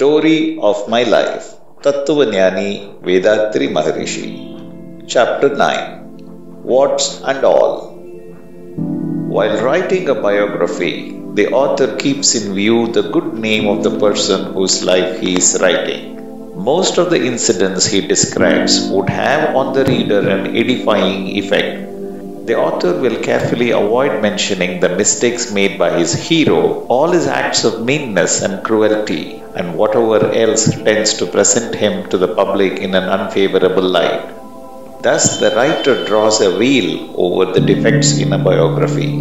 Story of My Life Tattvanyani Vethathiri Maharishi Chapter 9 What's and All While writing a biography, the author keeps in view the good name of the person whose life he is writing. Most of the incidents he describes would have on the reader an edifying effect. The author will carefully avoid mentioning the mistakes made by his hero, all his acts of meanness and cruelty, and whatever else tends to present him to the public in an unfavorable light. Thus, the writer draws a veil over the defects in a biography.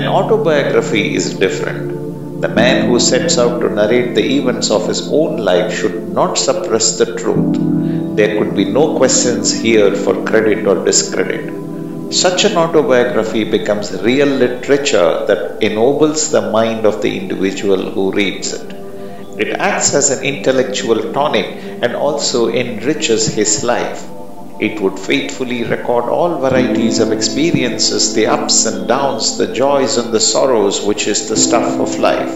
An autobiography is different. The man who sets out to narrate the events of his own life should not suppress the truth. There could be no questions here for credit or discredit. Such an autobiography becomes real literature that ennobles the mind of the individual who reads it. It acts as an intellectual tonic and also enriches his life. It would faithfully record all varieties of experiences, the ups and downs, the joys and the sorrows, which is the stuff of life.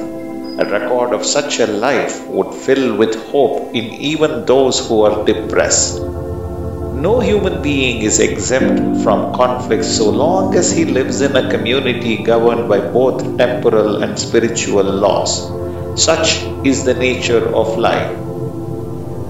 A record of such a life would fill with hope in even those who are depressed. No human being is exempt from conflict so long as he lives in a community governed by both temporal and spiritual laws. Such is the nature of life.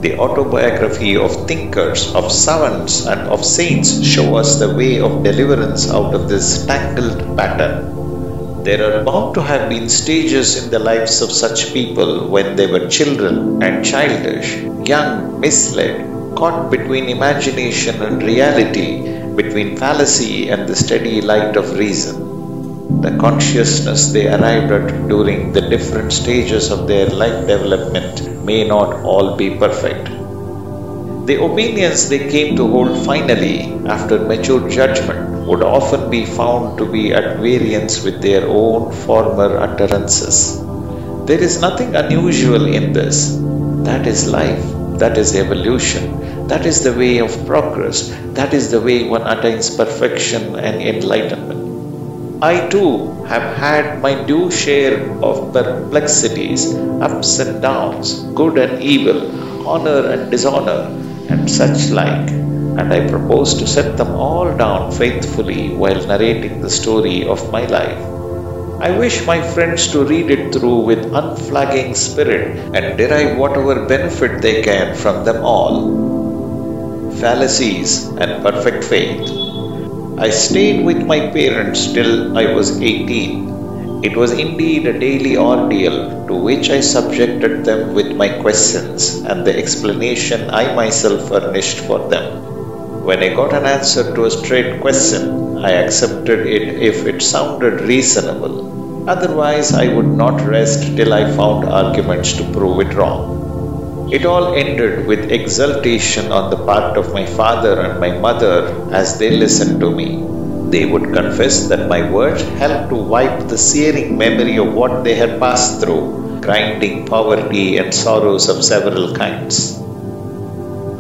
The autobiography of thinkers, of savants, and of saints show us the way of deliverance out of this tangled pattern. There are bound to have been stages in the lives of such people when they were children and childish, young, misled, caught between imagination and reality, between fallacy and the steady light of reason. The consciousness they arrived at during the different stages of their life development may not all be perfect. The opinions they came to hold finally, after mature judgment, would often be found to be at variance with their own former utterances. There is nothing unusual in this. That is life. That is evolution. That is the way of progress. That is the way one attains perfection and enlightenment. I too have had my due share of perplexities, ups and downs, good and evil, honor and dishonor, and such like, and I propose to set them all down faithfully while narrating the story of my life. I wish my friends to read it through with unflagging spirit and derive whatever benefit they can from them all. Fallacies and perfect faith. I stayed with my parents till I was 18. It was indeed a daily ordeal to which I subjected them with my questions and the explanation I myself furnished for them. When I got an answer to a straight question, I accepted it if it sounded reasonable. Otherwise, I would not rest till I found arguments to prove it wrong. It all ended with exultation on the part of my father and my mother as they listened to me. They would confess that my words helped to wipe the searing memory of what they had passed through, grinding poverty and sorrows of several kinds.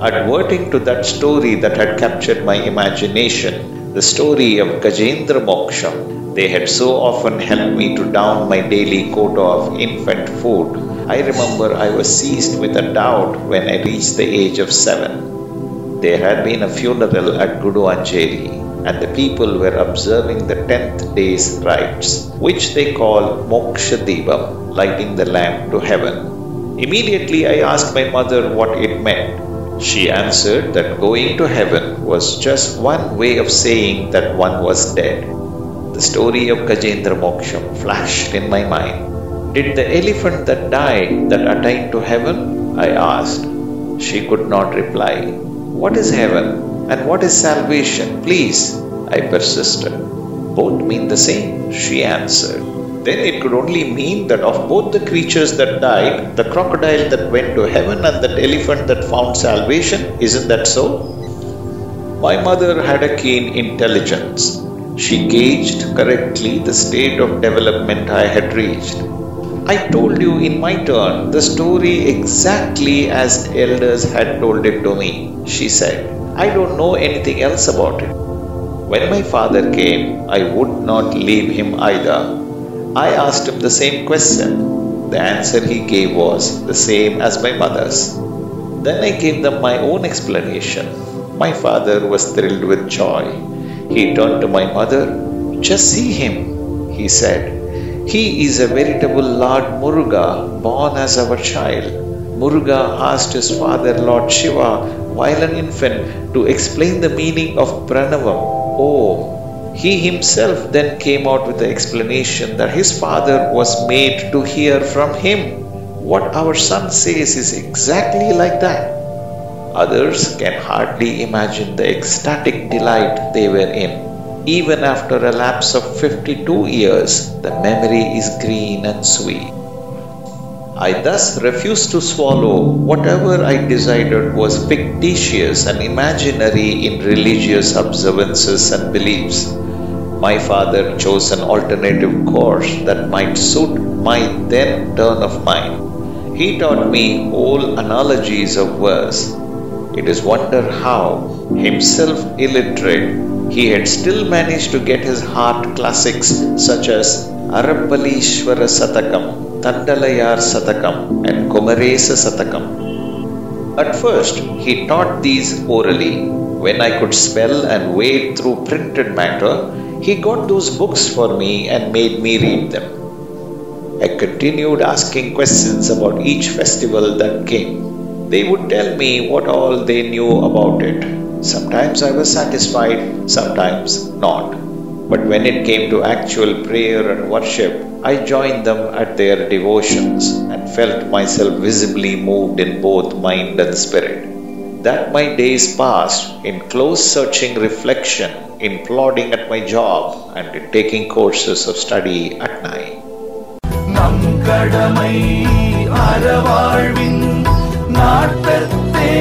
Adverting to that story that had captured my imagination, the story of Gajendra Moksham, they had so often helped me to down my daily quota of infant food. I remember I was seized with a doubt when I reached the age of seven. There had been a funeral at Gudu and the people were observing the tenth day's rites, which they call Moksha Deepam, lighting the lamp to heaven. Immediately I asked my mother what it meant. She answered that going to heaven was just one way of saying that one was dead. The story of Gajendra Moksham flashed in my mind. Did the elephant that died that attain to heaven? I asked. She could not reply. What is heaven and what is salvation? Please, I persisted. Both mean the same, she answered. Then it could only mean that of both the creatures that died, the crocodile that went to heaven and that elephant that found salvation, isn't that so? My mother had a keen intelligence. She gauged correctly the state of development I had reached. I told you in my turn the story exactly as elders had told it to me, she said. I don't know anything else about it. When my father came, I would not leave him either. I asked him the same question. The answer he gave was the same as my mother's. Then I gave them my own explanation. My father was thrilled with joy. He turned to my mother. Just see him, he said. He is a veritable Lord Muruga, born as our child. Muruga asked his father, Lord Shiva, while an infant, to explain the meaning of Pranavam. Oh, he himself then came out with the explanation that his father was made to hear from him. What our son says is exactly like that. Others can hardly imagine the ecstatic delight they were in. Even after a lapse of 52 years, the memory is green and sweet. I thus refused to swallow whatever I decided was fictitious and imaginary in religious observances and beliefs. My father chose an alternative course that might suit my then turn of mind. He taught me whole analogies of verse. It is wonder how, himself illiterate, he had still managed to get his heart classics such as Arappalishwara Satakam, Tandalayar Satakam, and Komaresa Satakam. At first, he taught these orally. When I could spell and wade through printed matter, he got those books for me and made me read them. I continued asking questions about each festival that came. They would tell me what all they knew about it Sometimes I was satisfied, sometimes not. But when it came to actual prayer and worship, I joined them at their devotions and felt myself visibly moved in both mind and spirit That my days passed in close searching reflection, in plodding at my job, and in taking courses of study at night. நம் கடமை அறவாழ்வின் நாட்டத்தே